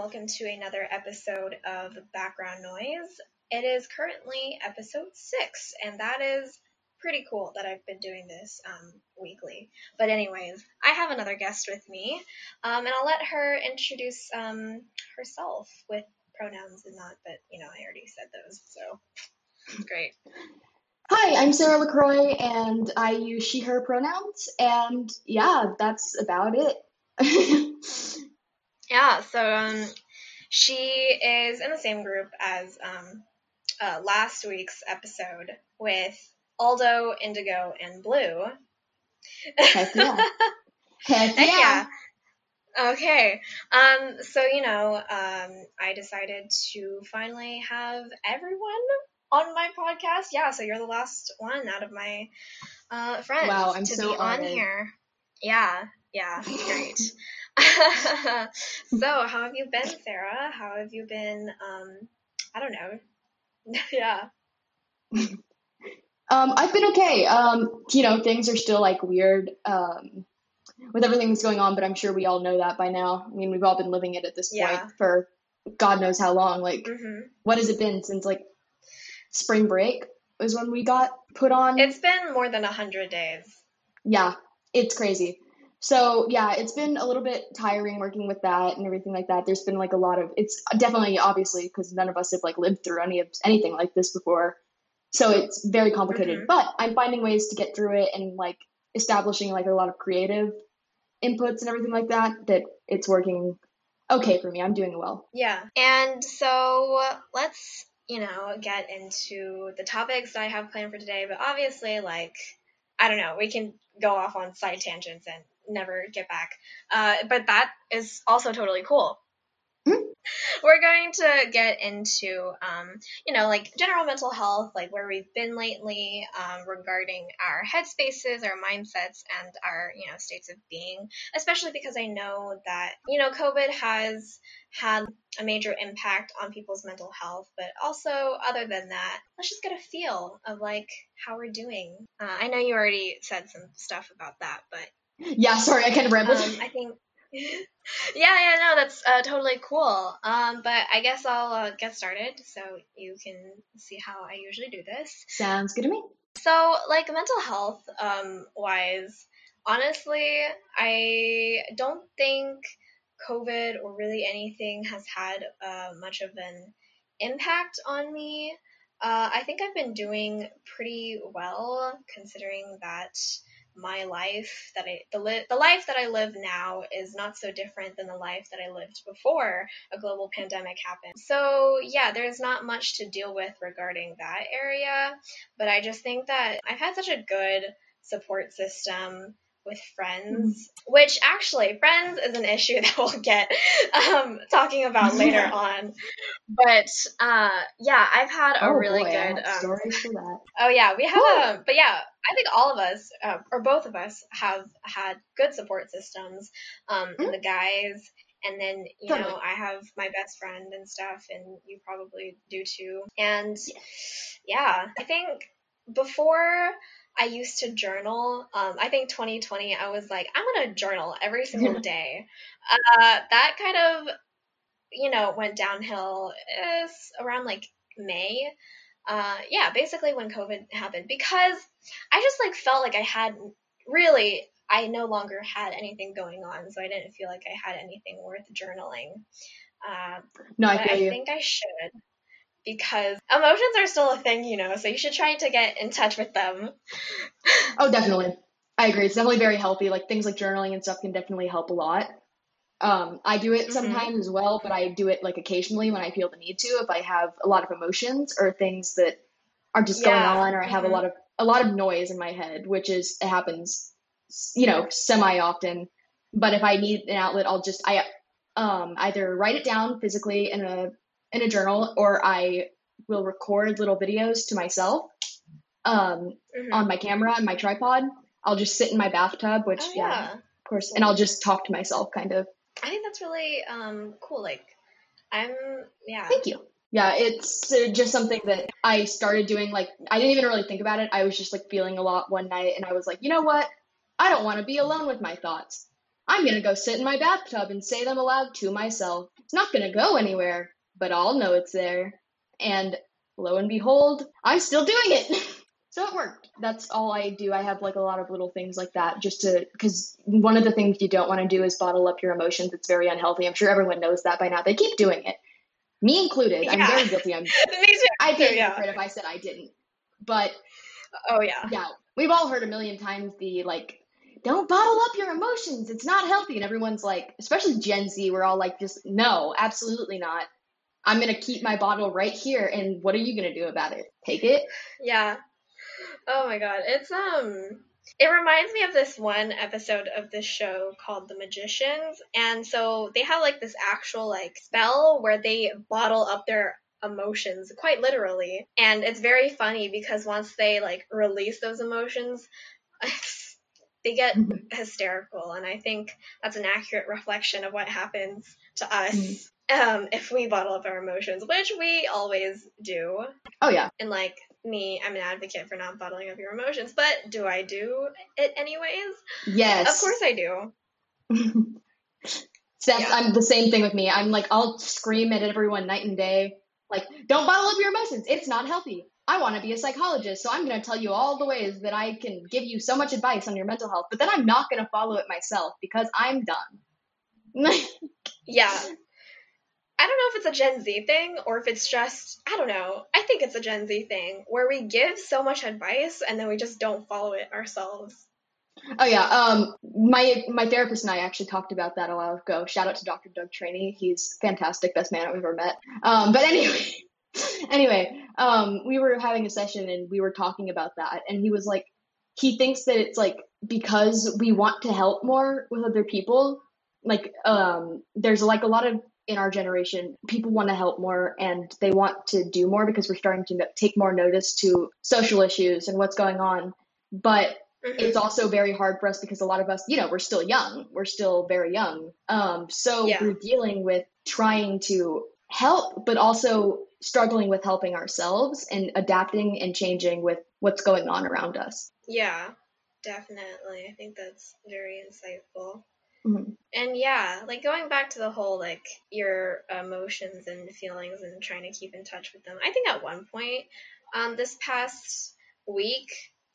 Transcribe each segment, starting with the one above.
welcome to another episode of Background Noise. It is currently episode six, and that is pretty cool that I've been doing this um, weekly. But, anyways, I have another guest with me, um, and I'll let her introduce um, herself with pronouns and not, but you know, I already said those, so great. Hi, I'm Sarah LaCroix, and I use she, her pronouns, and yeah, that's about it. yeah, so um, she is in the same group as um, uh, last week's episode with Aldo, Indigo, and Blue. Heck yeah. Heck yeah. Yeah. Okay. Um, so, you know, um, I decided to finally have everyone on my podcast. Yeah, so you're the last one out of my uh, friends wow, I'm to so be honored. on here. Yeah, yeah, great. so, how have you been, Sarah? How have you been? Um, I don't know. yeah. Um, I've been okay. Um, you know, things are still like weird um, with everything that's going on, but I'm sure we all know that by now. I mean, we've all been living it at this Yeah. point for God knows how long. Like, hmm what has it been since like spring break was when we got put on? It's been more than a hundred days. yeah, it's crazy. So yeah, it's been a little bit tiring working with that and everything like that. There's been like a lot of it's definitely obviously because none of us have like lived through any of anything like this before. So it's very complicated, Mhm. but I'm finding ways to get through it and like establishing like a lot of creative inputs and everything like that that it's working okay for me. I'm doing well. Yeah. And so let's, you know, get into the topics that I have planned for today. But obviously, like, I don't know, we can go off on side tangents and never get back. Uh, but that is also totally cool. Mhm. We're going to get into, um, you know, like general mental health, like where we've been lately, um, regarding our headspaces, our mindsets, and our, you know, states of being. Especially because I know that, you know, COVID has had a major impact on people's mental health, but also other than that, let's just get a feel of like how we're doing. Uh, I know you already said some stuff about that, but Yeah, sorry, I kind of rambled. um, I think. yeah, yeah, no, that's uh, totally cool. Um, but I guess I'll uh, get started so you can see how I usually do this. Sounds good to me. So, like mental health um, wise, honestly, I don't think COVID or really anything has had uh, much of an impact on me. Uh, I think I've been doing pretty well considering that my life that I the li- the life that I live now is not so different than the life that I lived before a global pandemic happened. So yeah, there's not much to deal with regarding that area but I just think that I've had such a good support system with friends, which actually, friends is an issue that we'll get um, talking about later on. But uh, yeah, I've had a oh really boy, good. Um, stories for that. oh yeah, we have a. But yeah, I think all of us, uh, or both of us, have had good support systems. Um, and the guys. And then, you know, I have my best friend and stuff, and you probably do too. And yeah, I think before I used to journal, um, I think 2020, I was like, I'm going to journal every single day. Uh, that kind of, you know, went downhill is around like May. Uh, yeah, basically when COVID happened because I just like felt like I had really, I no longer had anything going on, so I didn't feel like I had anything worth journaling. Uh, No, I I think I should because emotions are still a thing, you know, so you should try to get in touch with them. Oh, definitely. I agree. It's definitely very healthy. Like things like journaling and stuff can definitely help a lot. Um, I do it Mhm. sometimes as well, but I do it like occasionally when I feel the need to. If I have a lot of emotions or things that are just going on, or I have Mhm. a lot of a lot of noise in my head, which is it happens, you know, semi often. But if I need an outlet, I'll just I um, either write it down physically in a in a journal, or I will record little videos to myself um, Mhm. on my camera and my tripod. I'll just sit in my bathtub, which oh, yeah, yeah. of course, and I'll just talk to myself, kind of. I think that's really um, cool. Like, I'm, yeah. Thank you. Yeah, it's uh, just something that I started doing. Like, I didn't even really think about it. I was just like feeling a lot one night, and I was like, you know what? I don't want to be alone with my thoughts. I'm going to go sit in my bathtub and say them aloud to myself. It's not going to go anywhere, but I'll know it's there. And lo and behold, I'm still doing it. so it worked. That's all I do. I have like a lot of little things like that just to, because one of the things you don't want to do is bottle up your emotions. It's very unhealthy. I'm sure everyone knows that by now. They keep doing it, me included. Yeah. I'm very guilty. I'm, me too. I'd be yeah. if I said I didn't. But, oh, yeah. Yeah. We've all heard a million times the like, don't bottle up your emotions. It's not healthy. And everyone's like, especially Gen Z, we're all like, just no, absolutely not. I'm going to keep my bottle right here. And what are you going to do about it? Take it? Yeah. Oh my God. It's, um, it reminds me of this one episode of this show called The Magicians. And so they have like this actual like spell where they bottle up their emotions quite literally. And it's very funny because once they like release those emotions, they get mm-hmm. hysterical. And I think that's an accurate reflection of what happens to us. Mm-hmm. Um, if we bottle up our emotions, which we always do. Oh yeah. And like me, I'm an advocate for not bottling up your emotions, but do I do it anyways? Yes. Of course I do. Yeah. I'm the same thing with me. I'm like, I'll scream at everyone night and day, like, don't bottle up your emotions. It's not healthy. I want to be a psychologist, so I'm going to tell you all the ways that I can give you so much advice on your mental health, but then I'm not going to follow it myself because I'm done. yeah. I don't know if it's a Gen Z thing or if it's just, I don't know. I think it's a Gen Z thing where we give so much advice and then we just don't follow it ourselves. Oh yeah, um, my my therapist and I actually talked about that a while ago. Shout out to Dr. Doug Trainey. He's fantastic, best man I've ever met. Um, but anyway, anyway, um, we were having a session and we were talking about that, and he was like, he thinks that it's like because we want to help more with other people, like um, there's like a lot of in our generation, people want to help more and they want to do more because we're starting to take more notice to social issues and what's going on. But mm-hmm. it's also very hard for us because a lot of us, you know, we're still young. We're still very young. Um, so yeah. we're dealing with trying to help, but also struggling with helping ourselves and adapting and changing with what's going on around us. Yeah, definitely. I think that's very insightful. Mm-hmm. And yeah, like going back to the whole like your emotions and feelings and trying to keep in touch with them. I think at one point, um, this past week,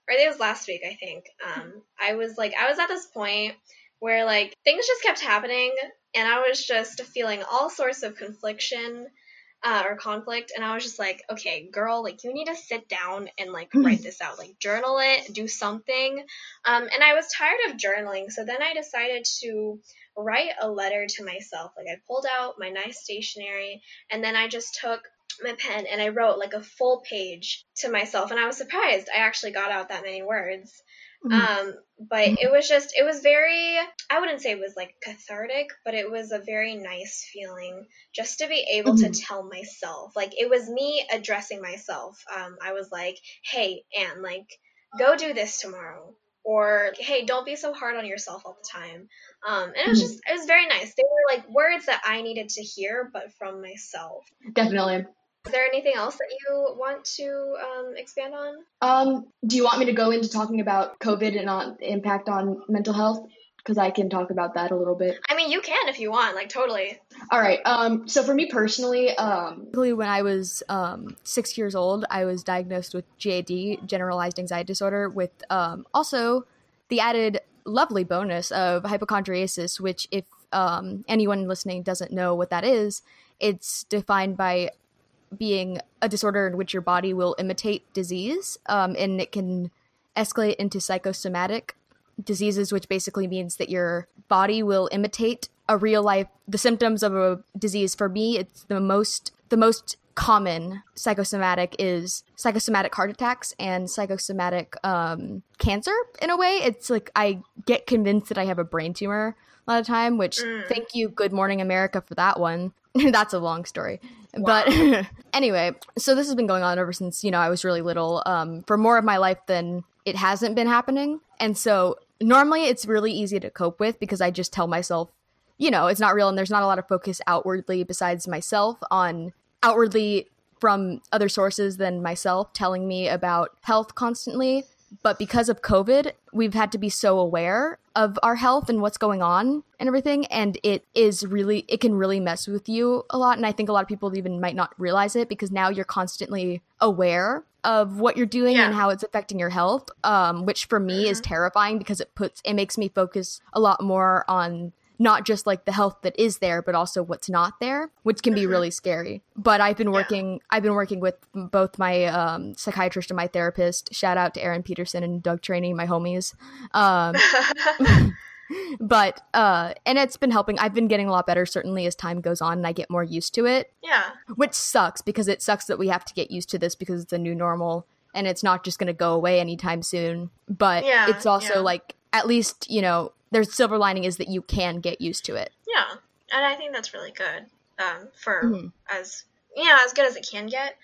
or it was last week, I think, um, I was like, I was at this point where like things just kept happening and I was just feeling all sorts of confliction uh, or conflict and i was just like okay girl like you need to sit down and like hmm. write this out like journal it do something um, and i was tired of journaling so then i decided to write a letter to myself like i pulled out my nice stationery and then i just took my pen and i wrote like a full page to myself and i was surprised i actually got out that many words. Um, but it was just, it was very, I wouldn't say it was like cathartic, but it was a very nice feeling just to be able mm-hmm. to tell myself. Like, it was me addressing myself. Um, I was like, hey, Anne, like, go do this tomorrow. Or, hey, don't be so hard on yourself all the time. Um, and it was mm-hmm. just, it was very nice. They were like words that I needed to hear, but from myself. Definitely. Is there anything else that you want to um, expand on? Um, do you want me to go into talking about COVID and on impact on mental health? Because I can talk about that a little bit. I mean, you can if you want, like totally. All right. Um, so for me personally, um, when I was um, six years old, I was diagnosed with GAD, generalized anxiety disorder, with um, also the added lovely bonus of hypochondriasis, which, if um, anyone listening doesn't know what that is, it's defined by being a disorder in which your body will imitate disease, um, and it can escalate into psychosomatic diseases, which basically means that your body will imitate a real life the symptoms of a disease. For me, it's the most the most common psychosomatic is psychosomatic heart attacks and psychosomatic um, cancer. In a way, it's like I get convinced that I have a brain tumor a lot of time. Which mm. thank you, Good Morning America, for that one. That's a long story. Wow. But anyway, so this has been going on ever since, you know, I was really little, um, for more of my life than it hasn't been happening. And so normally it's really easy to cope with because I just tell myself, you know, it's not real and there's not a lot of focus outwardly besides myself on outwardly from other sources than myself telling me about health constantly. But because of COVID, we've had to be so aware of our health and what's going on and everything. And it is really, it can really mess with you a lot. And I think a lot of people even might not realize it because now you're constantly aware of what you're doing Yeah. and how it's affecting your health. Um, which for me is Mhm. terrifying because it puts, it makes me focus a lot more on not just like the health that is there but also what's not there which can be Mhm. really scary but i've been Yeah. working i've been working with both my um, psychiatrist and my therapist shout out to aaron peterson and doug trainey my homies um, but uh and it's been helping i've been getting a lot better certainly as time goes on and i get more used to it yeah. which sucks because it sucks that we have to get used to this because it's a new normal and it's not just going to go away anytime soon but Yeah, it's also yeah. like at least you know there's silver lining is that you can get used to it Yeah. And I think that's really good. Um, for Mhm. as you know, as good as it can get.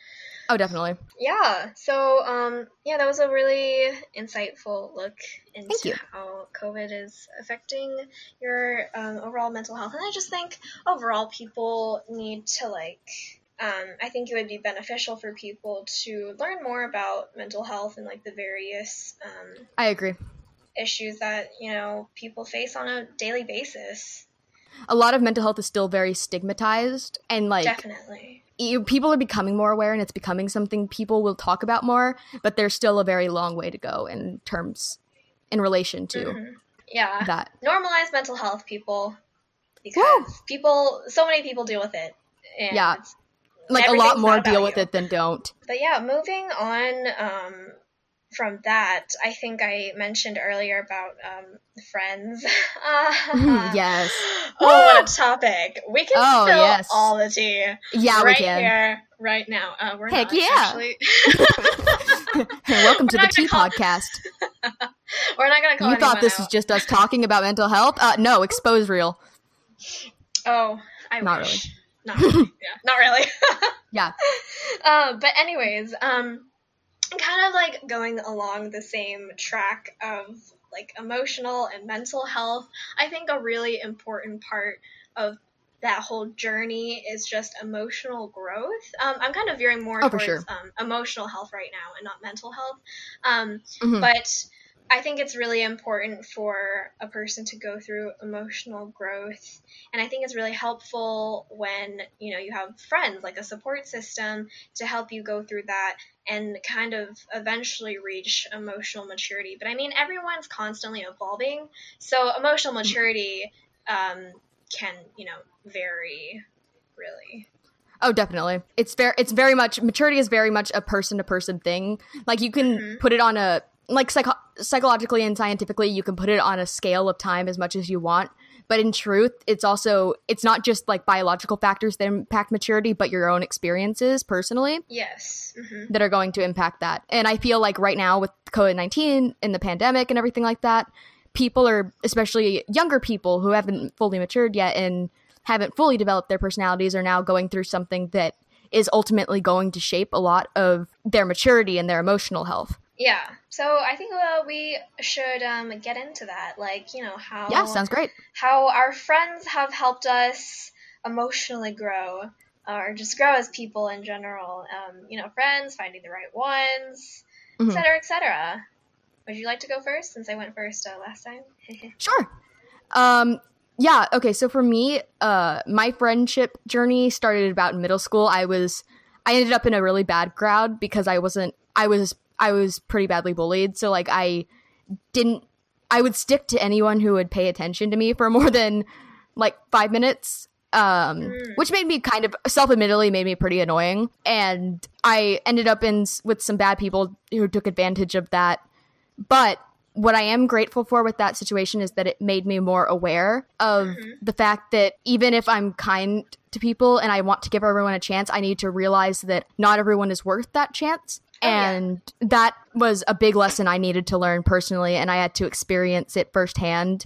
oh definitely Yeah. So, um, yeah, that was a really insightful look into how COVID is affecting your um, overall mental health. And I just think overall people need to like. Um, I think it would be beneficial for people to learn more about mental health and like the various um, i agree issues that you know people face on a daily basis. a lot of mental health is still very stigmatized and like Definitely. you, people are becoming more aware and it's becoming something people will talk about more but there's still a very long way to go in terms in relation to Mhm. Yeah. that normalize mental health people because people so many people deal with it and Yeah. like a lot more deal with it than don't but yeah moving on um from that i think i mentioned earlier about um friends. Yes. Oh what a topic. We can Oh, spill yes. all the tea yeah right we can. here right now. Uh, we're Heck not yeah. actually welcome to We're the tea call- podcast. We're not gonna call you thought this out. was just us talking about mental health? Uh no expose real. Oh i Not wish. not really. Yeah not really. Yeah. Uh, but anyways, um, kind of like going along the same track of like emotional and mental health. I think a really important part of that whole journey is just emotional growth. Um, I'm kind of veering more Oh, towards sure. um, emotional health right now and not mental health. Um, Mhm. but I think it's really important for a person to go through emotional growth. And I think it's really helpful when, you know, you have friends, like a support system to help you go through that and kind of eventually reach emotional maturity. But I mean, everyone's constantly evolving. So emotional maturity um, can, you know, vary really. Oh, definitely. It's very it's very much maturity is very much a person to person thing. Like you can Mhm. put it on a like psycho- psychologically and scientifically you can put it on a scale of time as much as you want. But in truth, it's also it's not just like biological factors that impact maturity, but your own experiences personally Yes. hmm that are going to impact that. And I feel like right now with COVID 19 and the pandemic and everything like that, people are, especially younger people who haven't fully matured yet and haven't fully developed their personalities, are now going through something that is ultimately going to shape a lot of their maturity and their emotional health. Yeah. So I think uh, we should um, get into that. Like, you know, how Yeah, sounds great. how our friends have helped us emotionally grow or just grow as people in general. Um, you know, friends, finding the right ones, etc., etc. Would you like to go first since I went first uh, last time? Sure. Um yeah, okay, so for me, uh my friendship journey started about in middle school. I was I ended up in a really bad crowd because I wasn't I was I was pretty badly bullied. So like I didn't I would stick to anyone who would pay attention to me for more than like 5 minutes. Um Mm. which made me kind of self-admittedly made me pretty annoying and I ended up in with some bad people who took advantage of that. But what I am grateful for with that situation is that it made me more aware of Mhm. the fact that even if I'm kind to people and I want to give everyone a chance, I need to realize that not everyone is worth that chance. Oh, yeah. and that was a big lesson I needed to learn personally, and I had to experience it firsthand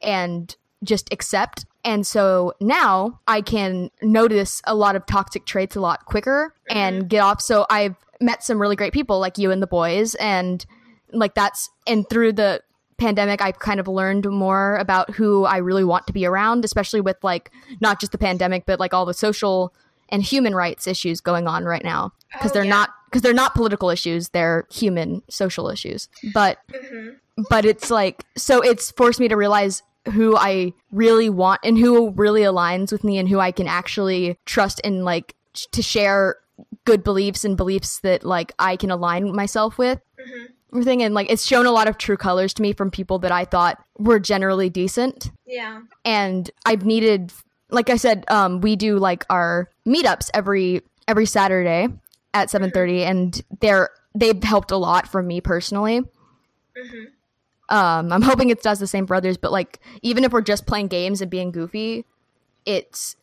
and just accept. And so now I can notice a lot of toxic traits a lot quicker mm-hmm. and get off. So I've met some really great people like you and the boys, and like that's and through the pandemic I've kind of learned more about who I really want to be around, especially with like not just the pandemic, but like all the social and human rights issues going on right now. Because Oh, they're yeah. not because they're not political issues they're human social issues. But hmm but it's like so it's forced me to realize who I really want and who really aligns with me and who I can actually trust and like sh- to share good beliefs and beliefs that like I can align myself with. Hmm everything and like it's shown a lot of true colors to me from people that I thought were generally decent. Yeah. and I've needed like I said um we do like our meetups every every Saturday at 7:30 and they're they've helped a lot for me personally. Hmm um i'm hoping it does the same for others but like even if we're just playing games and being goofy it's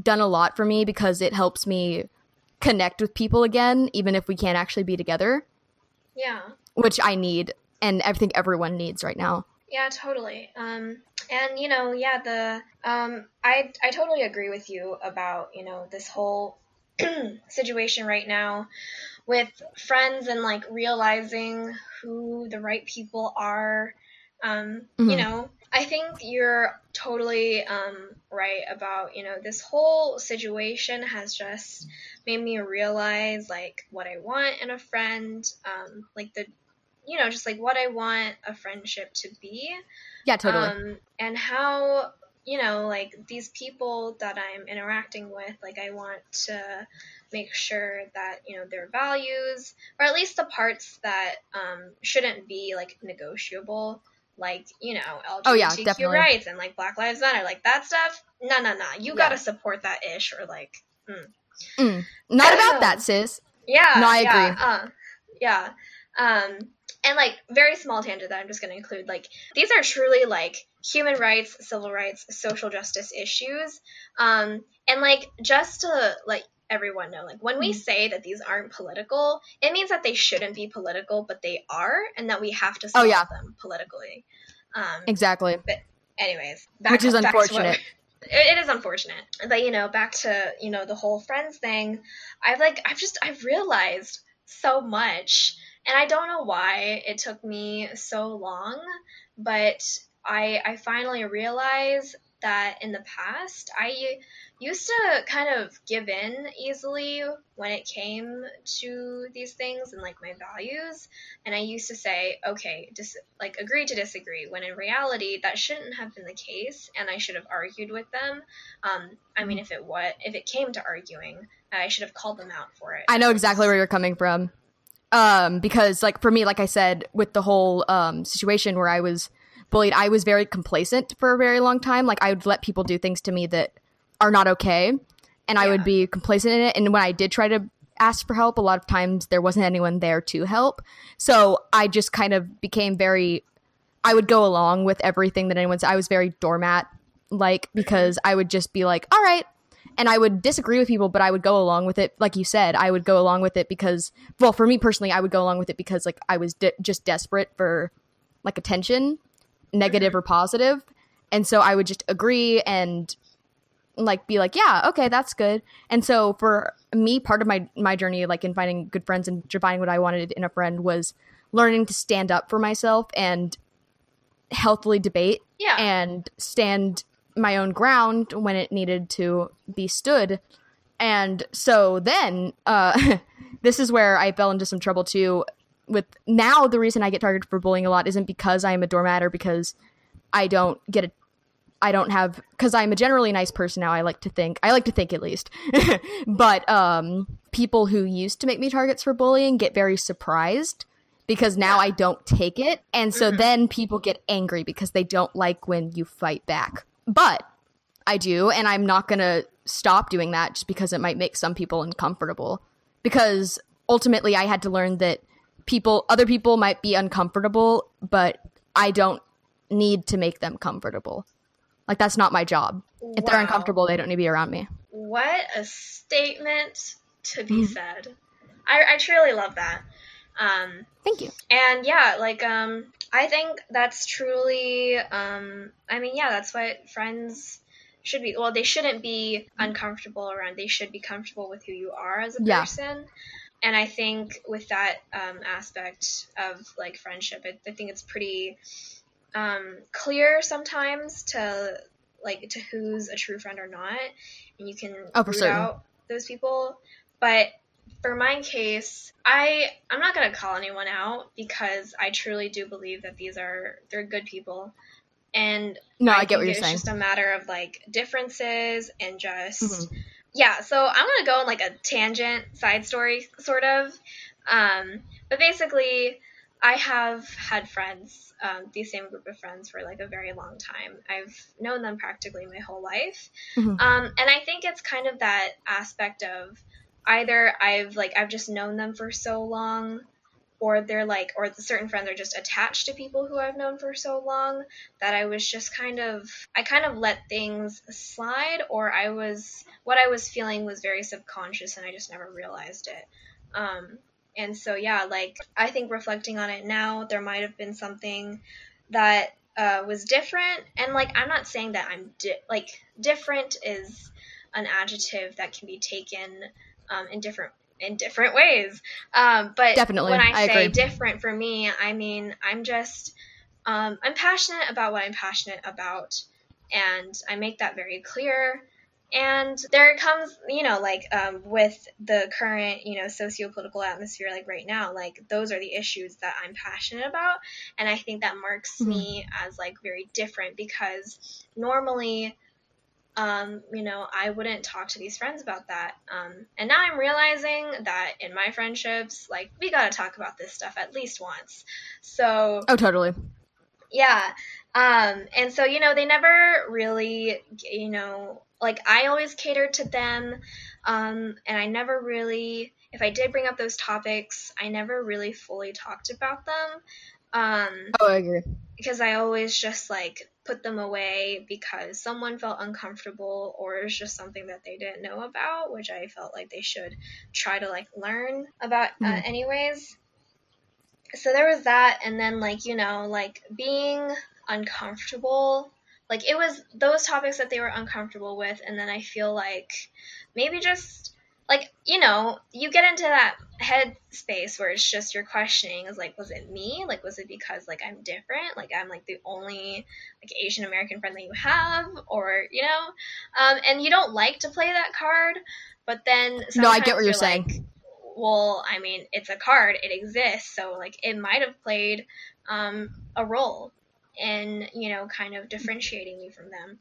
done a lot for me because it helps me connect with people again even if we can't actually be together. Yeah. which i need and i think everyone needs right now. Yeah, totally. Um, and you know, yeah, the um, I I totally agree with you about you know this whole situation right now with friends and like realizing who the right people are. Um, You Mhm. know, I think you're totally um, right about you know this whole situation has just made me realize like what I want in a friend, um, like the you know just like what I want a friendship to be yeah totally um, and how you know like these people that i'm interacting with like i want to make sure that you know their values or at least the parts that um, shouldn't be like negotiable like you know lgbtq Oh, yeah, rights and like black lives matter like that stuff no no no you Yeah. gotta support that ish or like Mm. not about that sis yeah. No, I yeah, agree. Uh, yeah. Um, and like very small tangent that I'm just going to include. Like these are truly like human rights, civil rights, social justice issues. Um, and like just to like everyone know, like when we say that these aren't political, it means that they shouldn't be political, but they are, and that we have to Oh, solve yeah. them politically. Um, exactly But anyways, back, Which is back unfortunate. it, it is unfortunate, but you know, back to you know the whole friends thing. I've like I've just I've realized so much, and I don't know why it took me so long, but I I finally realized that in the past I used to kind of give in easily when it came to these things and like my values. And i used to say okay dis- like agree to disagree when in reality that shouldn't have been the case and i should have argued with them. Um, i mean if it what if it came to arguing i should have called them out for it. I know exactly where you're coming from. Um, because like for me, like I said, with the whole um situation where I was bullied, I was very complacent for a very long time. Like I would let people do things to me that are not okay, and I would be complacent in it. And when I did try to ask for help, a lot of times there wasn't anyone there to help. So I just kind of became very. I would go along with everything that anyone said. I was very doormat like because I would just be like, all right, and I would disagree with people, but I would go along with it. Like you said, I would go along with it because, well, for me personally, I would go along with it because like I was de- just desperate for like attention, negative mm-hmm. or positive, and so I would just agree and like be like, yeah, okay, that's good. And so for me, part of my my journey, like in finding good friends and finding what I wanted in a friend, was learning to stand up for myself and healthily debate yeah and stand my own ground when it needed to be stood. And so then, uh, this is where I fell into some trouble too. With now, the reason I get targeted for bullying a lot isn't because I am a doormat or because I don't get a, I don't have, because I'm a generally nice person now. I like to think, I like to think at least. but um, people who used to make me targets for bullying get very surprised because now I don't take it. And so Mhm. then people get angry because they don't like when you fight back. But I do, and I'm not going to stop doing that just because it might make some people uncomfortable. Because ultimately, I had to learn that people, other people might be uncomfortable, but I don't need to make them comfortable. Like, that's not my job. If they're uncomfortable, they don't need to be around me. What a statement to be Mhm. said. I, I truly love that. Um, Thank you. and yeah, like um, I think that's truly. Um, I mean, yeah, that's what friends should be. Well, they shouldn't be uncomfortable around. They should be comfortable with who you are as a Yeah. person. And I think with that um, aspect of like friendship, it, I think it's pretty um, clear sometimes to like to who's a true friend or not, and you can Oh, root certain. out those people. But for my case, I I'm not gonna call anyone out because I truly do believe that these are they're good people. And no, I, I get what you're it's saying. It's just a matter of like differences and just mm-hmm. yeah. So I'm gonna go on like a tangent side story sort of. Um, but basically, I have had friends, um, the same group of friends for like a very long time. I've known them practically my whole life. Mm-hmm. Um, and I think it's kind of that aspect of either I've like I've just known them for so long or they're like or certain friends are just attached to people who I've known for so long that I was just kind of I kind of let things slide or I was what I was feeling was very subconscious and I just never realized it. Um, and so yeah, like I think reflecting on it now, there might have been something that uh, was different and like I'm not saying that I'm di- like different is an adjective that can be taken um, in different in different ways. Um, but definitely, when I, I say agree. different for me, I mean I'm just um, I'm passionate about what I'm passionate about, and I make that very clear. And there comes, you know, like um, with the current, you know, socio-political atmosphere, like right now, like those are the issues that I'm passionate about, and I think that marks mm-hmm. me as like very different because normally um, you know, I wouldn't talk to these friends about that. Um, and now I'm realizing that in my friendships, like, we gotta talk about this stuff at least once. So. Oh, totally. Yeah. Um, and so, you know, they never really, you know, like, I always catered to them. Um, and I never really, if I did bring up those topics, I never really fully talked about them. Um, oh, I agree. Because I always just like put them away because someone felt uncomfortable or it's just something that they didn't know about, which I felt like they should try to like learn about uh, mm. anyways. So there was that, and then like you know like being uncomfortable. Like it was those topics that they were uncomfortable with, and then I feel like maybe just like you know you get into that head space where it's just you're questioning is like was it me? Like was it because like i'm different? Like i'm like the only like asian american friend that you have? Or you know? Um and you don't like to play that card but then no i get what you're, you're saying. like, well i mean it's a card. It exists. So like it might have played um a role in you know kind of differentiating me from them.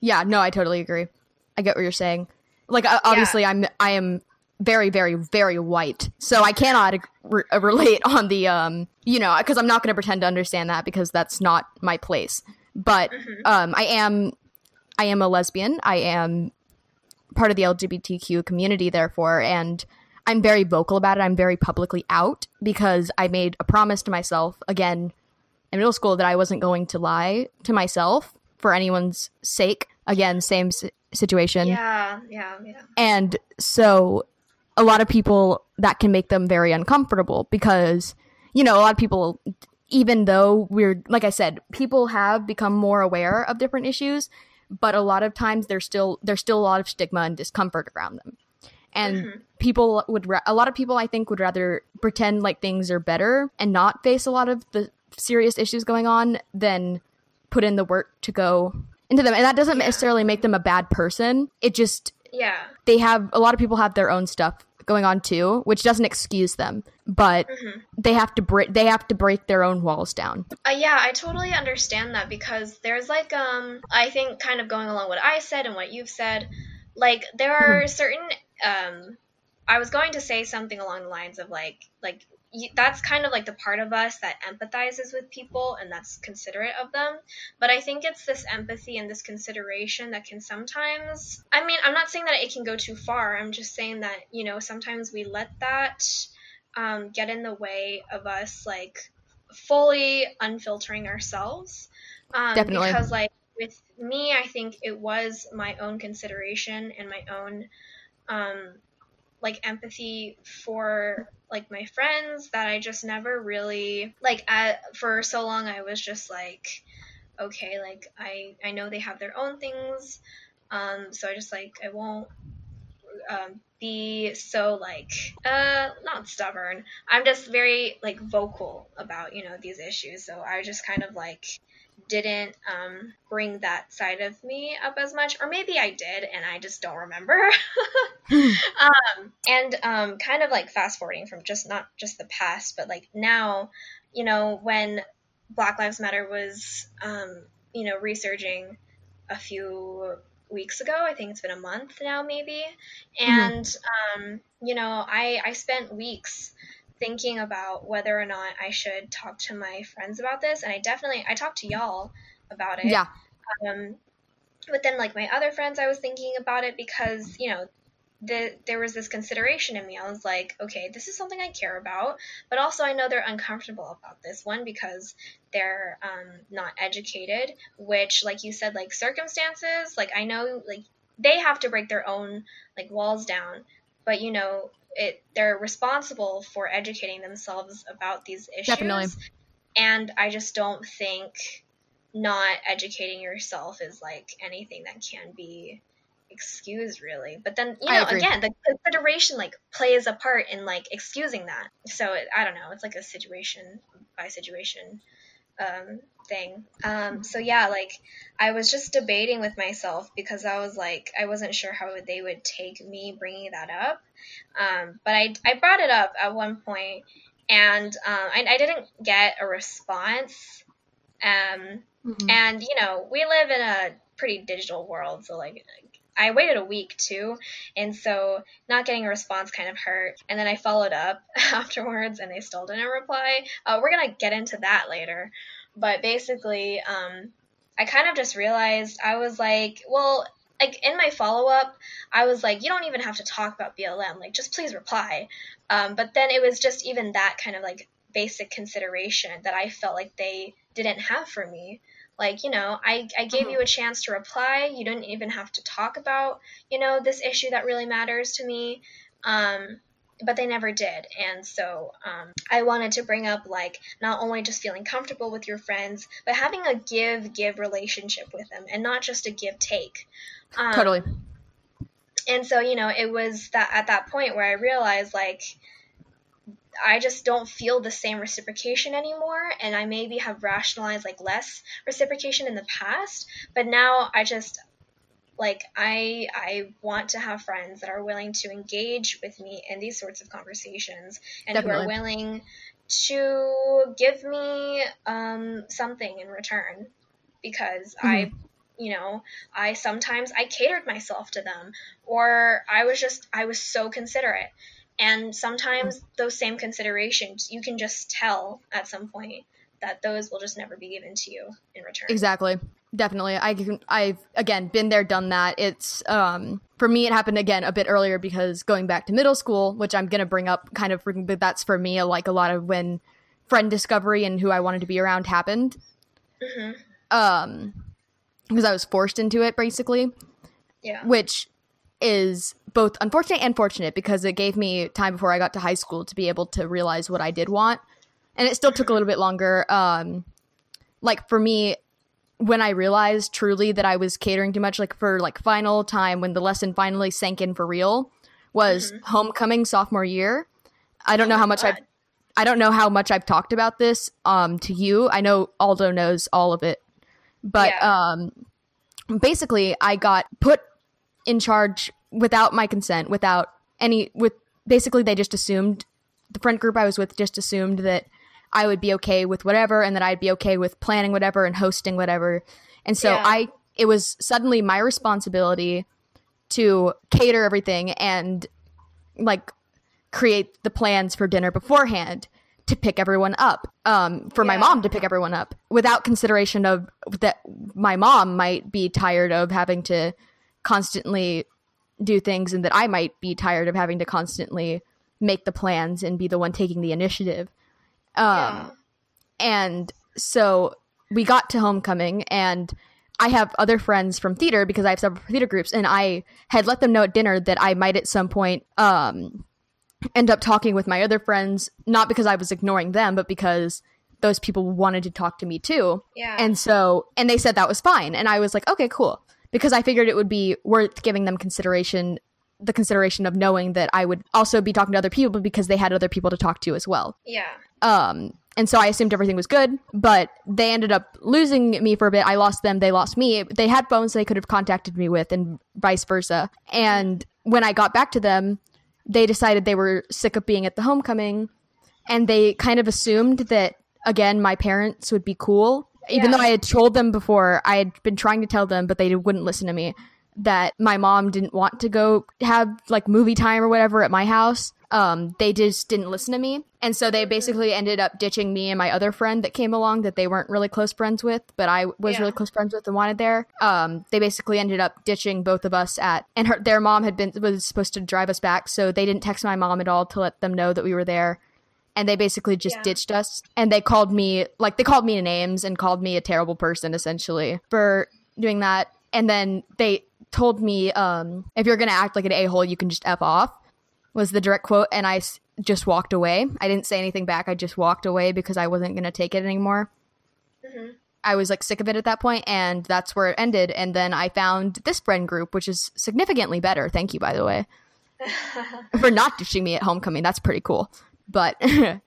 Yeah no i totally agree. I get what you're saying like obviously, yeah. I'm I am very very very white, so I cannot re- relate on the um you know because I'm not going to pretend to understand that because that's not my place. But mm-hmm. um, I am I am a lesbian. I am part of the LGBTQ community, therefore, and I'm very vocal about it. I'm very publicly out because I made a promise to myself again in middle school that I wasn't going to lie to myself for anyone's sake. Again, same situation. Yeah, yeah, yeah. And so a lot of people that can make them very uncomfortable because you know, a lot of people even though we're like I said, people have become more aware of different issues, but a lot of times there's still there's still a lot of stigma and discomfort around them. And mm-hmm. people would ra- a lot of people I think would rather pretend like things are better and not face a lot of the serious issues going on than put in the work to go into them. And that doesn't yeah. necessarily make them a bad person. It just yeah. They have a lot of people have their own stuff going on too, which doesn't excuse them, but mm-hmm. they have to break they have to break their own walls down. Uh, yeah, I totally understand that because there's like um I think kind of going along what I said and what you've said, like there are mm-hmm. certain um I was going to say something along the lines of like like that's kind of like the part of us that empathizes with people and that's considerate of them. But I think it's this empathy and this consideration that can sometimes, I mean, I'm not saying that it can go too far. I'm just saying that, you know, sometimes we let that um, get in the way of us, like, fully unfiltering ourselves. Um, Definitely. Because, like, with me, I think it was my own consideration and my own um, like empathy for like my friends that I just never really like at, for so long I was just like okay like I I know they have their own things um so I just like I won't um, be so like uh not stubborn. I'm just very like vocal about, you know, these issues. So I just kind of like didn't um, bring that side of me up as much, or maybe I did and I just don't remember. um, and um, kind of like fast forwarding from just not just the past, but like now, you know, when Black Lives Matter was, um, you know, resurging a few weeks ago. I think it's been a month now, maybe. Mm-hmm. And mm-hmm. um, you know, I I spent weeks thinking about whether or not I should talk to my friends about this, and I definitely I talked to y'all about it. Yeah. Um, but then like my other friends, I was thinking about it because you know the, there was this consideration in me. I was like, okay, this is something I care about, but also I know they're uncomfortable about this one because they're um, not educated. Which, like you said, like circumstances, like I know, like they have to break their own like walls down, but you know, it they're responsible for educating themselves about these issues. Definitely. And I just don't think not educating yourself is like anything that can be excused really but then you know again the consideration like plays a part in like excusing that so it, i don't know it's like a situation by situation um, thing um, so yeah like i was just debating with myself because i was like i wasn't sure how they would take me bringing that up um, but I, I brought it up at one point and um, I, I didn't get a response um, mm-hmm. and you know we live in a pretty digital world so like I waited a week too, and so not getting a response kind of hurt. And then I followed up afterwards, and they still didn't reply. Uh, we're gonna get into that later, but basically, um, I kind of just realized I was like, well, like in my follow up, I was like, you don't even have to talk about BLM, like just please reply. Um, but then it was just even that kind of like basic consideration that I felt like they didn't have for me. Like you know i i gave you a chance to reply. You didn't even have to talk about you know this issue that really matters to me. Um but they never did. And so um, i wanted to bring up like not only just feeling comfortable with your friends but having a give give relationship with them and not just a give take. Um, totally. And so you know it was that at that point where i realized like I just don't feel the same reciprocation anymore. And I maybe have rationalized like less reciprocation in the past but now I just like I I want to have friends that are willing to engage with me in these sorts of conversations and Definitely. who are willing to give me um, something in return because mm-hmm. I you know I sometimes I catered myself to them or I was just I was so considerate and sometimes those same considerations, you can just tell at some point that those will just never be given to you in return. Exactly. Definitely. I can, I've again been there, done that. It's um for me it happened again a bit earlier because going back to middle school, which I'm gonna bring up kind of but that's for me like a lot of when friend discovery and who I wanted to be around happened. Mm-hmm. Um because I was forced into it basically. Yeah. Which is both unfortunate and fortunate because it gave me time before I got to high school to be able to realize what I did want. And it still took a little bit longer. Um, like for me, when I realized truly that I was catering too much, like for like final time when the lesson finally sank in for real, was mm-hmm. homecoming sophomore year. I don't oh know how much God. I've I don't know how much I've talked about this um to you. I know Aldo knows all of it. But yeah. um basically I got put in charge without my consent, without any with basically they just assumed the friend group I was with just assumed that I would be okay with whatever and that I'd be okay with planning whatever and hosting whatever. And so yeah. I it was suddenly my responsibility to cater everything and like create the plans for dinner beforehand to pick everyone up um, for yeah. my mom to pick everyone up without consideration of that my mom might be tired of having to constantly do things and that I might be tired of having to constantly make the plans and be the one taking the initiative. Um, yeah. And so we got to homecoming and I have other friends from theater because I have several theater groups and I had let them know at dinner that I might at some point um, end up talking with my other friends, not because I was ignoring them, but because those people wanted to talk to me too. Yeah. And so, and they said that was fine. And I was like, okay, cool because I figured it would be worth giving them consideration the consideration of knowing that I would also be talking to other people because they had other people to talk to as well. Yeah. Um, and so I assumed everything was good, but they ended up losing me for a bit. I lost them, they lost me. They had phones they could have contacted me with, and vice versa. And when I got back to them, they decided they were sick of being at the homecoming, and they kind of assumed that, again, my parents would be cool. Even Yeah. though I had told them before, I had been trying to tell them, but they wouldn't listen to me, that my mom didn't want to go have like movie time or whatever at my house. Um, they just didn't listen to me. And so they basically ended up ditching me and my other friend that came along that they weren't really close friends with, but I was Yeah. really close friends with and wanted there. Um, they basically ended up ditching both of us at, and her, their mom had been, was supposed to drive us back. So they didn't text my mom at all to let them know that we were there. And they basically just Yeah. ditched us. And they called me, like, they called me names and called me a terrible person, essentially, for doing that. And then they told me, um, if you're going to act like an a hole, you can just F off, was the direct quote. And I s- just walked away. I didn't say anything back. I just walked away because I wasn't going to take it anymore. Mhm. I was like sick of it at that point, and that's where it ended. And then I found this friend group, which is significantly better. Thank you, by the way, for not ditching me at homecoming. That's pretty cool. But I mean,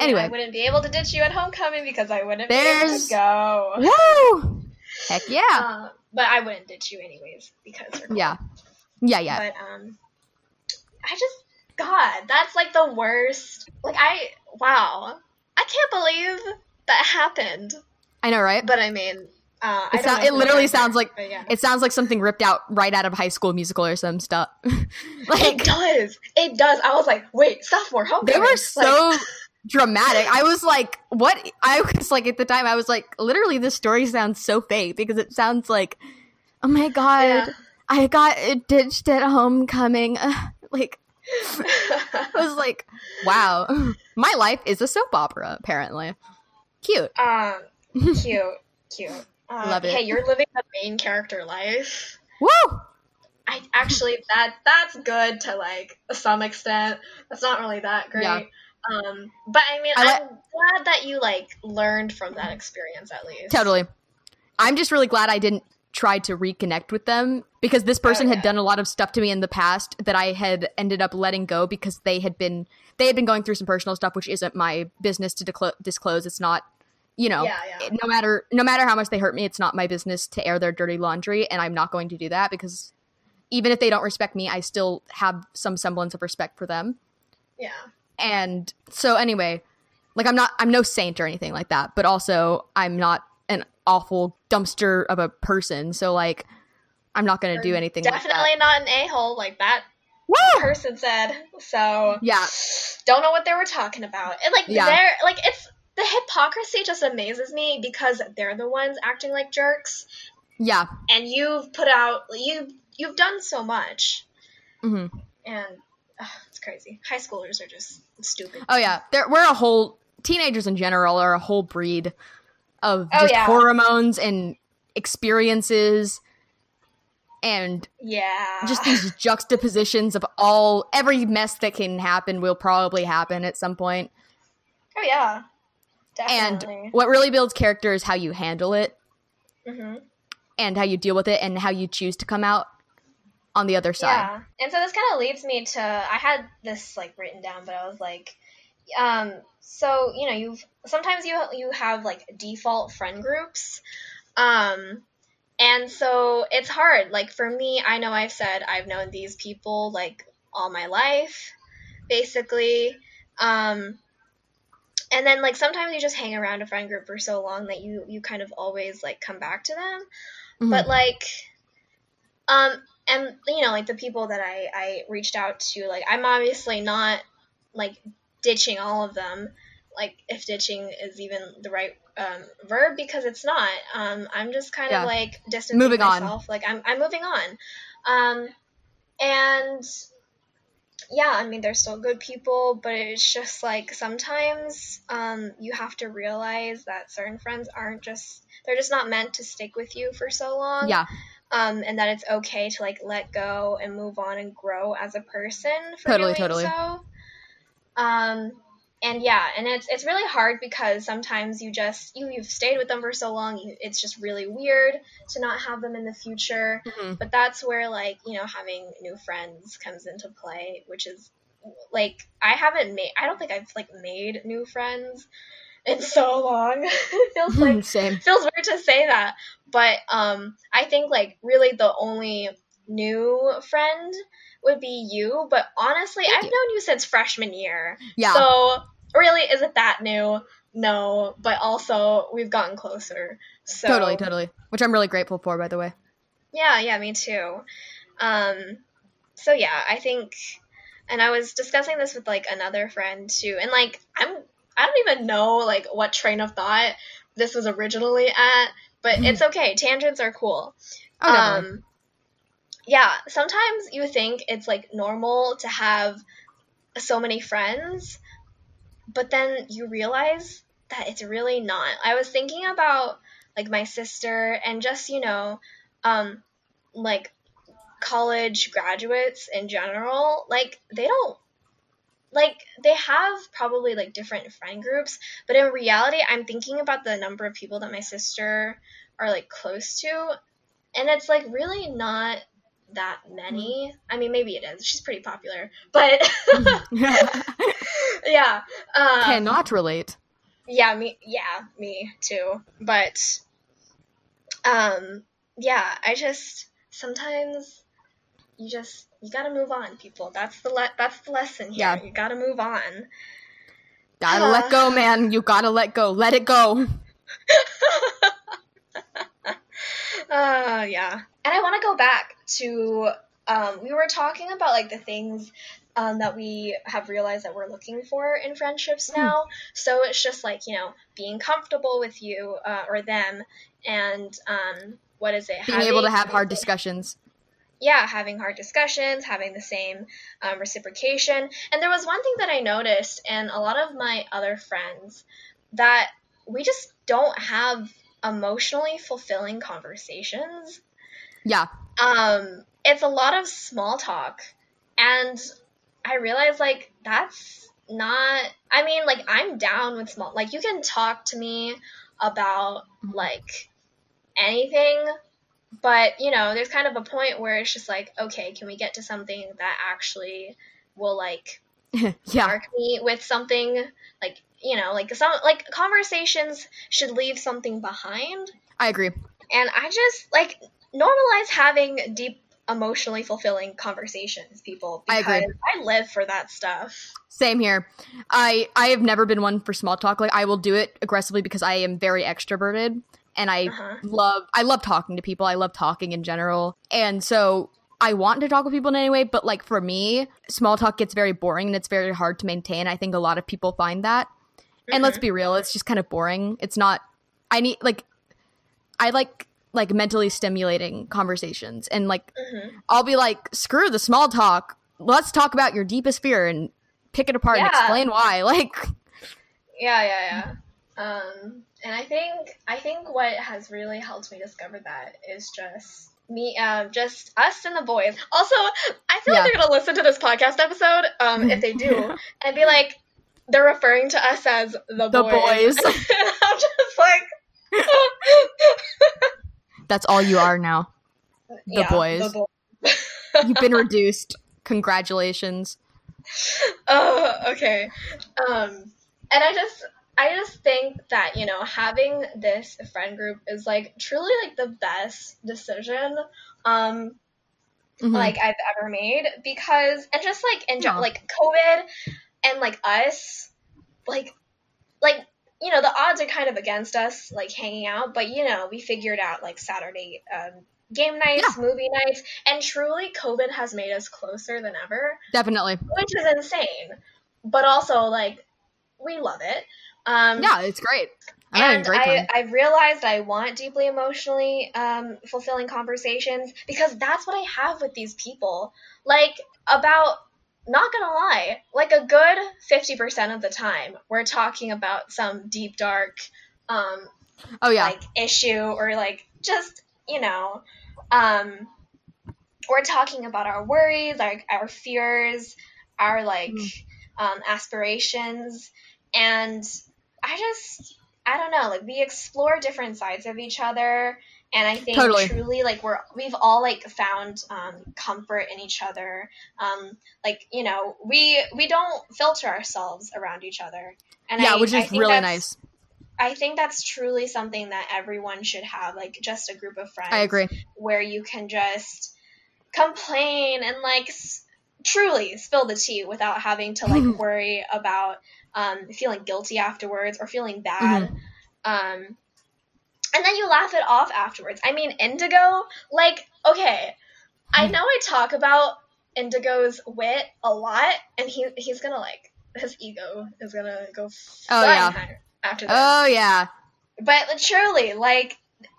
Anyway. I wouldn't be able to ditch you at homecoming because I wouldn't be able to go. woo, heck yeah, Uh, but I wouldn't ditch you anyways because cool. yeah, yeah, yeah. But um, I just God, that's like the worst. Like I wow, I can't believe that happened. I know, right? But I mean, uh, It, it literally sounds like yeah. it sounds like something ripped out right out of High School Musical or some stuff. like It does. It does. I was like, wait, sophomore they homecoming. were Like, so dramatic. I was like, what? I was like at the time, I was like, literally, this story sounds so fake because it sounds like, oh my god, Yeah. I got ditched at homecoming. Like I was like, wow, my life is a soap opera. Apparently, cute. um, cute, cute. Uh, Love it. Hey, you're living the main character life. Woo! I actually that that's good to like some extent. That's not really that great. Yeah. Um, but I mean, I am glad that you like learned from that experience at least. Totally. I'm just really glad I didn't try to reconnect with them because this person Oh, had done a lot of stuff to me in the past that I had ended up letting go because they had been they had been going through some personal stuff which isn't my business to declo- disclose. It's not, you know, Yeah, yeah. it- no matter no matter how much they hurt me, it's not my business to air their dirty laundry and I'm not going to do that because even if they don't respect me, I still have some semblance of respect for them. Yeah. And so anyway, like I'm not I'm no saint or anything like that, but also I'm not awful dumpster of a person. So like I'm not going to do anything like Definitely not an a hole like that. Woo! person said. So Yeah. don't know what they were talking about. And like Yeah. they're like it's the hypocrisy just amazes me because they're the ones acting like jerks, Yeah. and you've put out you you've done so much, hmm and ugh, it's crazy. High schoolers are just stupid. Oh yeah. There we're a whole teenagers in general are a whole breed of Oh, just yeah. hormones and experiences and Yeah. just these juxtapositions of all every mess that can happen will probably happen at some point. oh yeah. Definitely. And what really builds character is how you handle it hmm and how you deal with it and how you choose to come out on the other side. Yeah. And so this kind of leads me to I had this like written down, but I was like, um, so you know, you've sometimes you you have like default friend groups, um, and so it's hard. Like for me, I know I've said I've known these people like all my life, basically. Um, and then like sometimes you just hang around a friend group for so long that you you kind of always like come back to them Mhm. but like um and you know like the people that i i reached out to like i'm obviously not like ditching all of them like if ditching is even the right um, verb because it's not um i'm just kind Yeah. of like distancing Moving on. myself like i'm i'm moving on um and yeah i mean they're still good people but it's just like sometimes um you have to realize that certain friends aren't just they're just not meant to stick with you for so long yeah, um, and that it's okay to like let go and move on and grow as a person for Totally, doing totally. so. Um, and yeah, and it's it's really hard because sometimes you just you you've stayed with them for so long, you, it's just really weird to not have them in the future. Mhm. But that's where like you know having new friends comes into play, which is like I haven't made I don't think I've like made new friends in so long. it feels like Same. feels weird to say that, but um, I think like really the only new friend would be you. But honestly, I've you. known you since freshman year, Yeah. so really, is it that new? No, but also we've gotten closer. So totally, totally. Which I'm really grateful for, by the way. yeah, yeah, me too. Um, so yeah, I think, and I was discussing this with like another friend too, and like I'm, I don't even know like what train of thought this was originally at, but it's okay. Tangents are cool. Oh. Um, yeah, sometimes you think it's like normal to have so many friends, but then you realize that it's really not. I was thinking about like my sister and just, you know, um, like college graduates in general, like they don't like they have probably like different friend groups, but in reality, I'm thinking about the number of people that my sister are like close to, and it's like really not that many. I mean, maybe it is. She's pretty popular, but yeah. Um, Cannot relate. yeah, me. Yeah, me too. But, um, yeah, I just sometimes you just you gotta move on, people. That's the le- that's the lesson here. Yeah. You gotta move on. Gotta let go, man. You gotta let go. Let it go. Uh, yeah. And I want to go back to um, we were talking about like the things um, that we have realized that we're looking for in friendships Hmm. now. So it's just like you know being comfortable with you uh, or them, and um, what is it? Being able to have hard discussions. yeah, having hard discussions, having the same um, reciprocation. And there was one thing that I noticed in a lot of my other friends that we just don't have emotionally fulfilling conversations. Yeah. Um, it's a lot of small talk, and I realized like that's not. I mean, like I'm down with small. Like you can talk to me about like anything but you know there's kind of a point where it's just like okay can we get to something that actually will like yeah. mark me with something like you know like some like conversations should leave something behind I agree. and i just like normalize having deep emotionally fulfilling conversations people I because agree. I live for that stuff Same here. I I have never been one for small talk. Like I will do it aggressively because I am very extroverted and I Uh-huh. love I love talking to people. I love talking in general. And so I want to talk with people in any way, but like for me, small talk gets very boring and it's very hard to maintain. I think a lot of people find that. And let's be real, it's just kind of boring. It's not I need like I like like mentally stimulating conversations and like Mhm. I'll be like, screw the small talk. Let's talk about your deepest fear and pick it apart and explain why. Like, Yeah, yeah, yeah. Um, and I think I think what has really helped me discover that is just me, um, just us and the boys. Also, I feel Yeah. like they're gonna listen to this podcast episode, um, if they do, and be like, they're referring to us as the, The boys. boys. I'm just like, that's all you are now. The Yeah, boys. The boys. You've been reduced. Congratulations. Oh, okay. Um, and I just, I just think that you know having this friend group is like truly like the best decision, um, Mhm. like I've ever made because and just like in Yeah. like COVID and like us, like, like you know the odds are kind of against us like hanging out, but you know we figured out like Saturday um, game nights, movie nights, and truly COVID has made us closer than ever Definitely. which is insane. But also, like, we love it. Um, Yeah, it's great. A and I. I've realized I want deeply emotionally um, fulfilling conversations because that's what I have with these people. Like, about, not gonna lie, like a good 50% of the time, we're talking about some deep, dark, um, Oh, yeah. like issue or like just you know um we're talking about our worries our, our fears our like Mm. um, aspirations and I just I don't know, like we explore different sides of each other and I think Totally. truly like we're we've all like found um, comfort in each other. Um, like you know we we don't filter ourselves around each other, and yeah, I, which is really nice. I think that's truly something that everyone should have, like just a group of friends. I agree. Where you can just complain and like s- truly spill the tea without having to like worry about um, feeling guilty afterwards or feeling bad. Mm-hmm. Um, and then you laugh it off afterwards. I mean, Indigo, like, okay, I know I talk about Indigo's wit a lot, and he he's gonna like his ego is gonna go Oh, yeah. after this. Oh yeah. But truly, like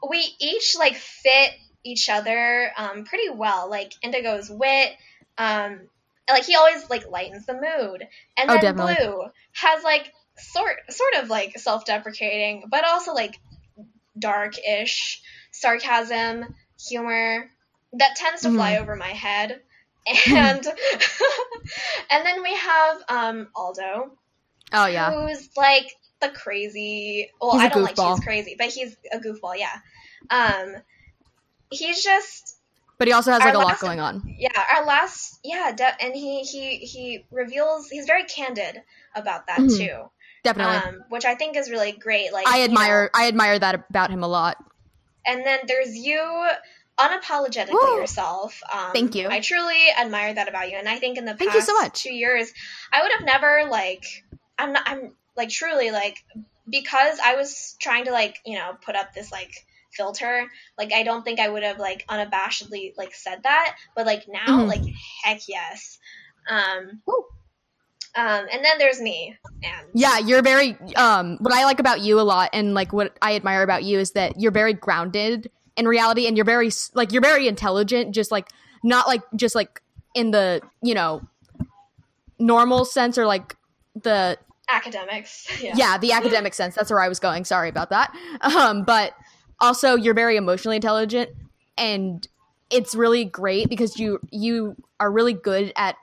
we each like fit each other um, pretty well. Like Indigo's wit, um, like he always like lightens the mood, and Oh, then definitely. Blue has like sort sort of like self-deprecating, but also like dark-ish sarcasm, humor that tends to fly Mhm. over my head. And and then we have um, Aldo, Oh yeah. who's like the crazy. Well, He's I don't like goofball. he's crazy, but he's a goofball. Yeah. Um, he's just But he also has like a lot going on. yeah. Our last yeah, de- and he he he reveals he's very candid about that Mhm. too, Definitely. um, which I think is really great. Like I you admire know, I admire that about him a lot. and then there's you unapologetically Woo. yourself. Um, Thank you. I truly admire that about you, and I think in the past Thank you so much. two years, I would have never like I'm not I'm like truly like because I was trying to like you know put up this like filter like I don't think I would have like unabashedly like said that but like now Mhm. like heck yes um Woo. Um and then there's me and Yeah, you're very um what I like about you a lot and like what I admire about you is that you're very grounded in reality and you're very like you're very intelligent just like not like just like in the, you know, normal sense or like the academics yeah yeah, the academic sense. That's where I was going. Sorry about that. Um, but also you're very emotionally intelligent and it's really great because you you are really good at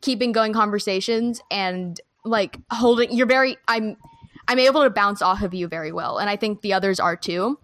keeping going conversations and like holding you're very I'm I'm able to bounce off of you very well and I think the others are too,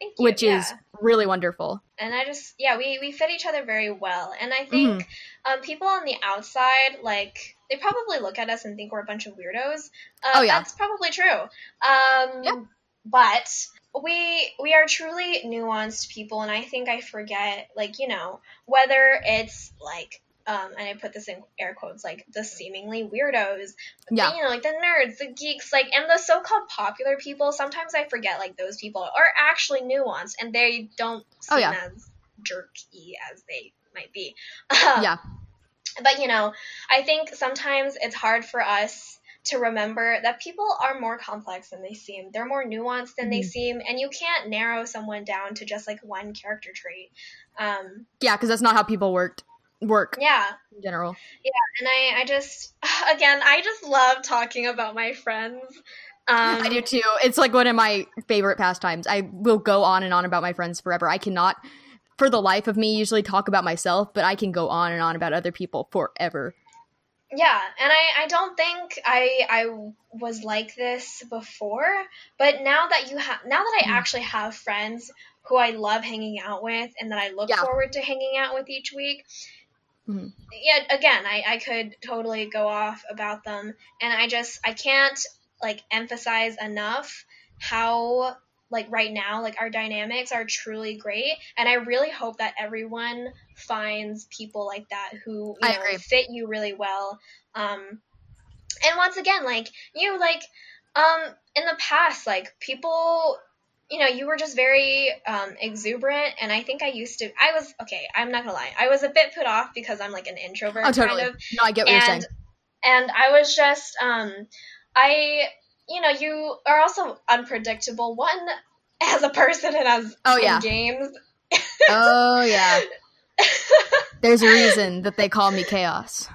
Thank you, which yeah. is really wonderful. and I just yeah we we fit each other very well and I think Mm-hmm. um, people on the outside like they probably look at us and think we're a bunch of weirdos uh, Oh, yeah. that's probably true um, Yeah. but we we are truly nuanced people and I think I forget like you know whether it's like um, and I put this in air quotes, like the seemingly weirdos, Yeah. you know, like the nerds, the geeks, like, and the so-called popular people. Sometimes I forget, like, those people are actually nuanced and they don't Oh, seem yeah. as jerky as they might be. Um, Yeah. But you know, I think sometimes it's hard for us to remember that people are more complex than they seem. They're more nuanced than they Mhm. seem, and you can't narrow someone down to just like one character trait. Um, Yeah, cuz that's not how people worked work yeah, in general. Yeah, and I, I just, again, I just love talking about my friends. Um, I do too. It's like one of my favorite pastimes. I will go on and on about my friends forever. I cannot, for the life of me, usually talk about myself, but I can go on and on about other people forever. Yeah, and I, I don't think I I was like this before, but now that you have now that I Mhm. actually have friends who I love hanging out with and that I look Yeah. forward to hanging out with each week. Mhm. Yeah, again, I, I could totally go off about them and I just I can't like emphasize enough how like right now like our dynamics are truly great and I really hope that everyone finds people like that who you know fit you really well. Um and once again, like you like um in the past, like people you know, you were just very um, exuberant, and I think I used to. I was okay. I'm not gonna lie. I was a bit put off because I'm like an introvert, Oh, totally. kind of, No, I get what you're saying. and and I was just um, I you know, you are also unpredictable. One as a person and as Oh, in yeah. games. Oh, yeah. There's a reason that they call me Chaos.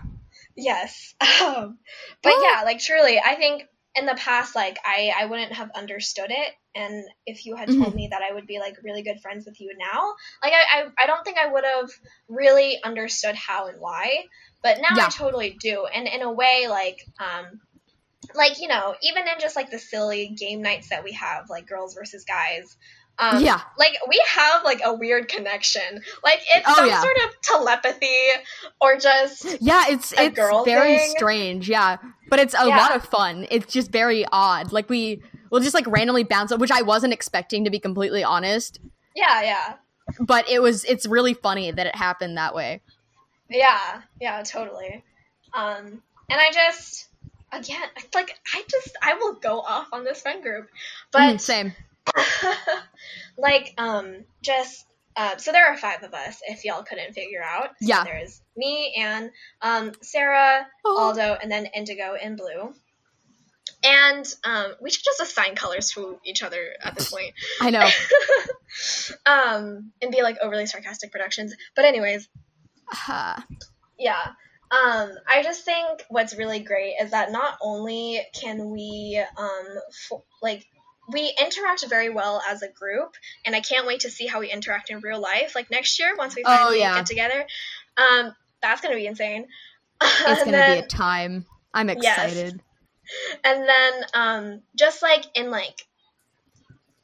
Yes. Um, but yeah, like truly, I think in the past, like I, I wouldn't have understood it. And if you had told Mhm. me that I would be like really good friends with you now, like I, I, I don't think I would have really understood how and why. But now Yeah. I totally do. And in a way, like, um, like you know even in just like the silly game nights that we have like girls versus guys um, Yeah. like we have like a weird connection like it's Oh, some yeah. sort of telepathy or just Yeah, it's a it's girl very thing. strange. Yeah, but it's a Yeah. lot of fun. It's just very odd. Like we will just like randomly bounce up, which I wasn't expecting to be completely honest. yeah yeah But it was. It's really funny that it happened that way. yeah yeah totally um and i just again like i just i will go off on this friend group but Mhm, same. like um just uh, so there are five of us if y'all couldn't figure out. So Yeah. there's me and um sarah Oh. aldo and then indigo and blue. And um we should just assign colors to each other at this point. I know. um and be like overly sarcastic productions. But anyways. Ah, yeah. Um i just think what's really great is that not only can we um f- like we interact very well as a group and i can't wait to see how we interact in real life like next year once we Oh, finally yeah. get together um that's gonna be insane it's gonna then- be a time. I'm Yes. excited. and then um just like in like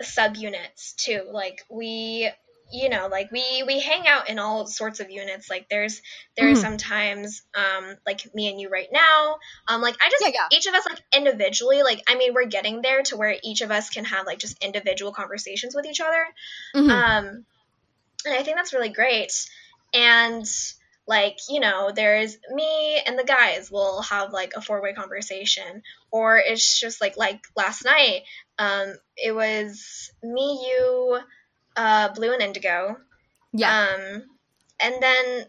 subunits too like we you know like we we hang out in all sorts of units like there's there's Mhm. sometimes um like me and you right now um like i just Yeah, yeah. each of us like individually like i mean we're getting there to where each of us can have like just individual conversations with each other Mhm. um and i think that's really great and like you know there's me and the guys will have like a four-way conversation or it's just like like last night um it was me you uh blue and indigo yeah. um and then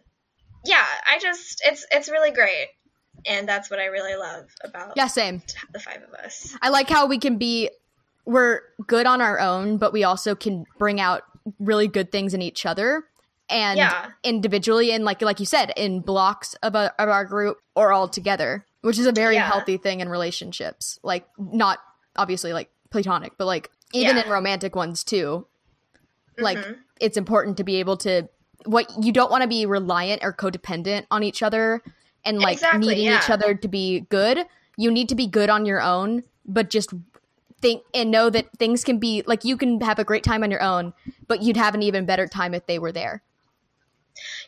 yeah i just it's it's really great and that's what i really love about yeah. Same. the five of us I like how we can be. We're good on our own, but we also can bring out really good things in each other. And Yeah. individually, and like like you said, in blocks of, a, of our group or all together, which is a very Yeah. healthy thing in relationships. Like not obviously like platonic, but like even Yeah. in romantic ones too. Like Mhm. it's important to be able to what you don't want to be reliant or codependent on each other and like Exactly, needing each other to be good. You need to be good on your own, but just think and know that things can be like you can have a great time on your own, but you'd have an even better time if they were there.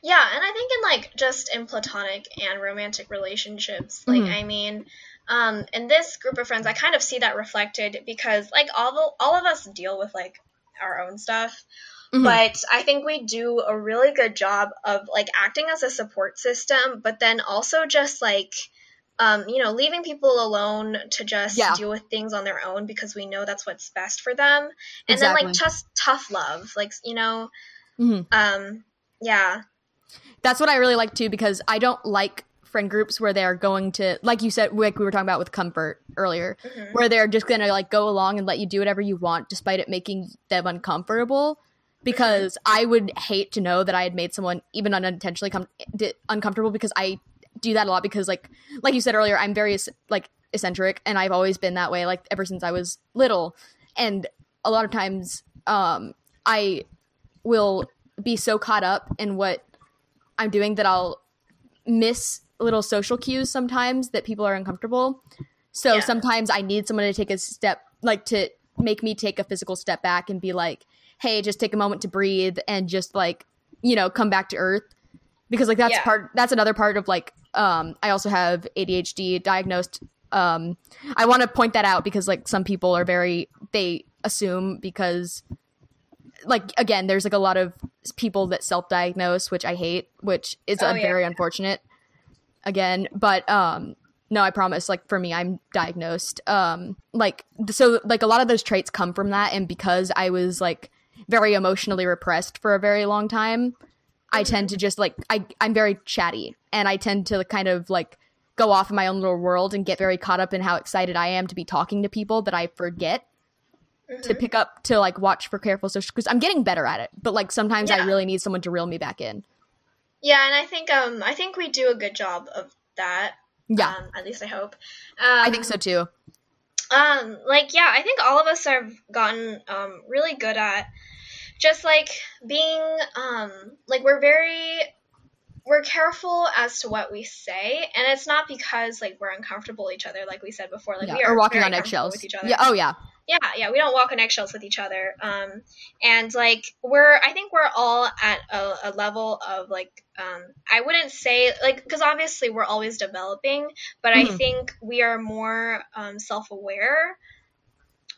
Yeah, and I think in like just in platonic and romantic relationships, like Mhm. I mean, um, in this group of friends, I kind of see that reflected because like all the, all of us deal with like our own stuff, Mhm. but I think we do a really good job of like acting as a support system, but then also just like. Um, you know, leaving people alone to just Yeah. deal with things on their own because we know that's what's best for them. And then like just tough love, like you know, Mhm. um, yeah, That's what I really like too because I don't like friend groups where they're going to like you said like we were talking about with comfort earlier Mhm. where they're just going to like go along and let you do whatever you want despite it making them uncomfortable. Because I would hate to know that I had made someone even unintentionally com- uncomfortable because I do that a lot because like like you said earlier I'm very like eccentric and I've always been that way like ever since I was little. And a lot of times um I will be so caught up in what I'm doing that I'll miss little social cues sometimes that people are uncomfortable. So Yeah. sometimes I need someone to take a step, like to make me take a physical step back and be like, hey, just take a moment to breathe and just like, you know, come back to earth. Because like that's Yeah. part, that's another part of like, um, I also have ADHD diagnosed. Um, I want to point that out because like some people are very, they assume because like again there's like a lot of people that self-diagnose which i hate which is Oh, yeah. very unfortunate again but um no i promise like for me i'm diagnosed um like so like a lot of those traits come from that and because i was like very emotionally repressed for a very long time i tend to just like i i'm very chatty and i tend to kind of like go off in my own little world and get very caught up in how excited i am to be talking to people that i forget to pick up to like watch for careful social because I'm getting better at it. But like sometimes I really need someone to reel me back in. Yeah, and I think um I think we do a good job of that. Yeah, Um, at least I hope. Um, I think so too. Um, like yeah, I think all of us have gotten um really good at just like being um like we're very we're careful as to what we say, and it's not because like we're uncomfortable with each other, like we said before. Like yeah. we are or walking on eggshells. with each other. Yeah. Oh yeah. Yeah, yeah. We don't walk on eggshells with each other. Um, and like we're, I think we're all at a, a level of like, um, I wouldn't say like because obviously we're always developing, but I Mhm. think we are more um, self-aware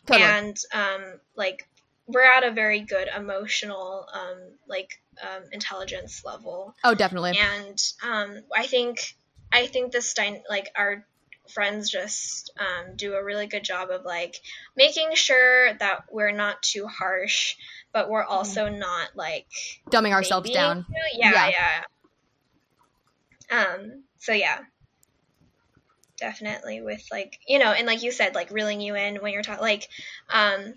Totally. and um, like we're at a very good emotional um, like um, intelligence level oh, definitely. and um, I think I think this dy- like our friends just um, do a really good job of like making sure that we're not too harsh, but we're also not like Dumbing ourselves down. you. Yeah, Yeah. yeah. Um. So yeah. Definitely with like you know, and like you said, like reeling you in when you're talking, like, um,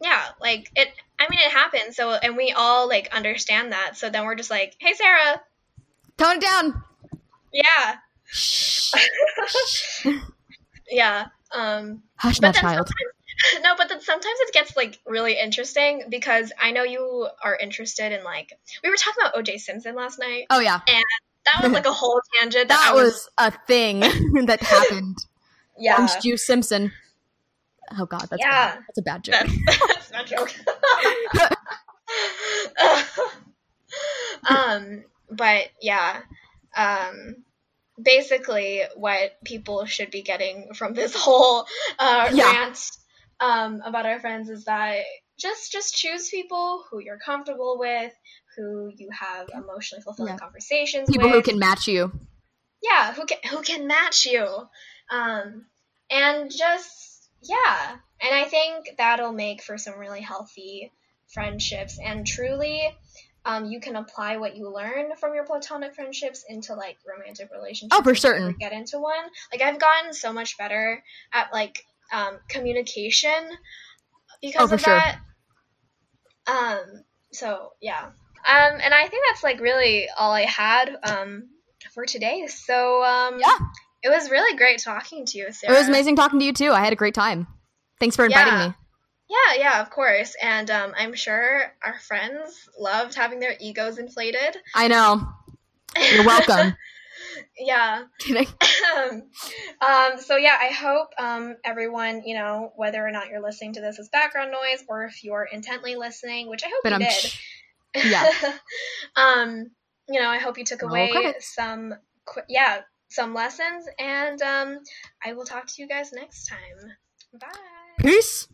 yeah, like it. I mean, it happens. So, and we all like understand that. So then we're just like, hey, Sarah, Tone it down. yeah. yeah. Um, Hush, then child. no, but then sometimes it gets like really interesting because I know you are interested in like we were talking about O.J. Simpson last night. Oh yeah. And that was like a whole tangent. That, That I was a thing that happened. yeah. Orange Juice Simpson. Oh god, that's Yeah. bad. that's a bad joke. That's, that's not a joke. um, but yeah, um, basically, what people should be getting from this whole uh, Yeah. rant um, about our friends is that just just choose people who you're comfortable with, who you have emotionally fulfilling Yeah. conversations People with who can match you. yeah who can who can match you um and just yeah and i think that'll make for some really healthy friendships and truly um, you can apply what you learn from your platonic friendships into like romantic relationships Oh, for if you ever certain. get into one like i've gotten so much better at like um, communication because Oh, of sure. that um so yeah um and i think that's like really all i had um for today so um Yeah. it was really great talking to you Sarah. It was amazing talking to you too. I had a great time. Thanks for inviting Yeah. me. Yeah yeah of course and um i'm sure our friends loved having their egos inflated I know. You're welcome. yeah Kidding. um, so yeah, I hope um, everyone, you know, whether or not you're listening to this as background noise or if you're intently listening, which I hope But you I'm did. yeah. um, you know, I hope you took away credits. some, qu- yeah, some lessons, and um, I will talk to you guys next time. Bye. Peace.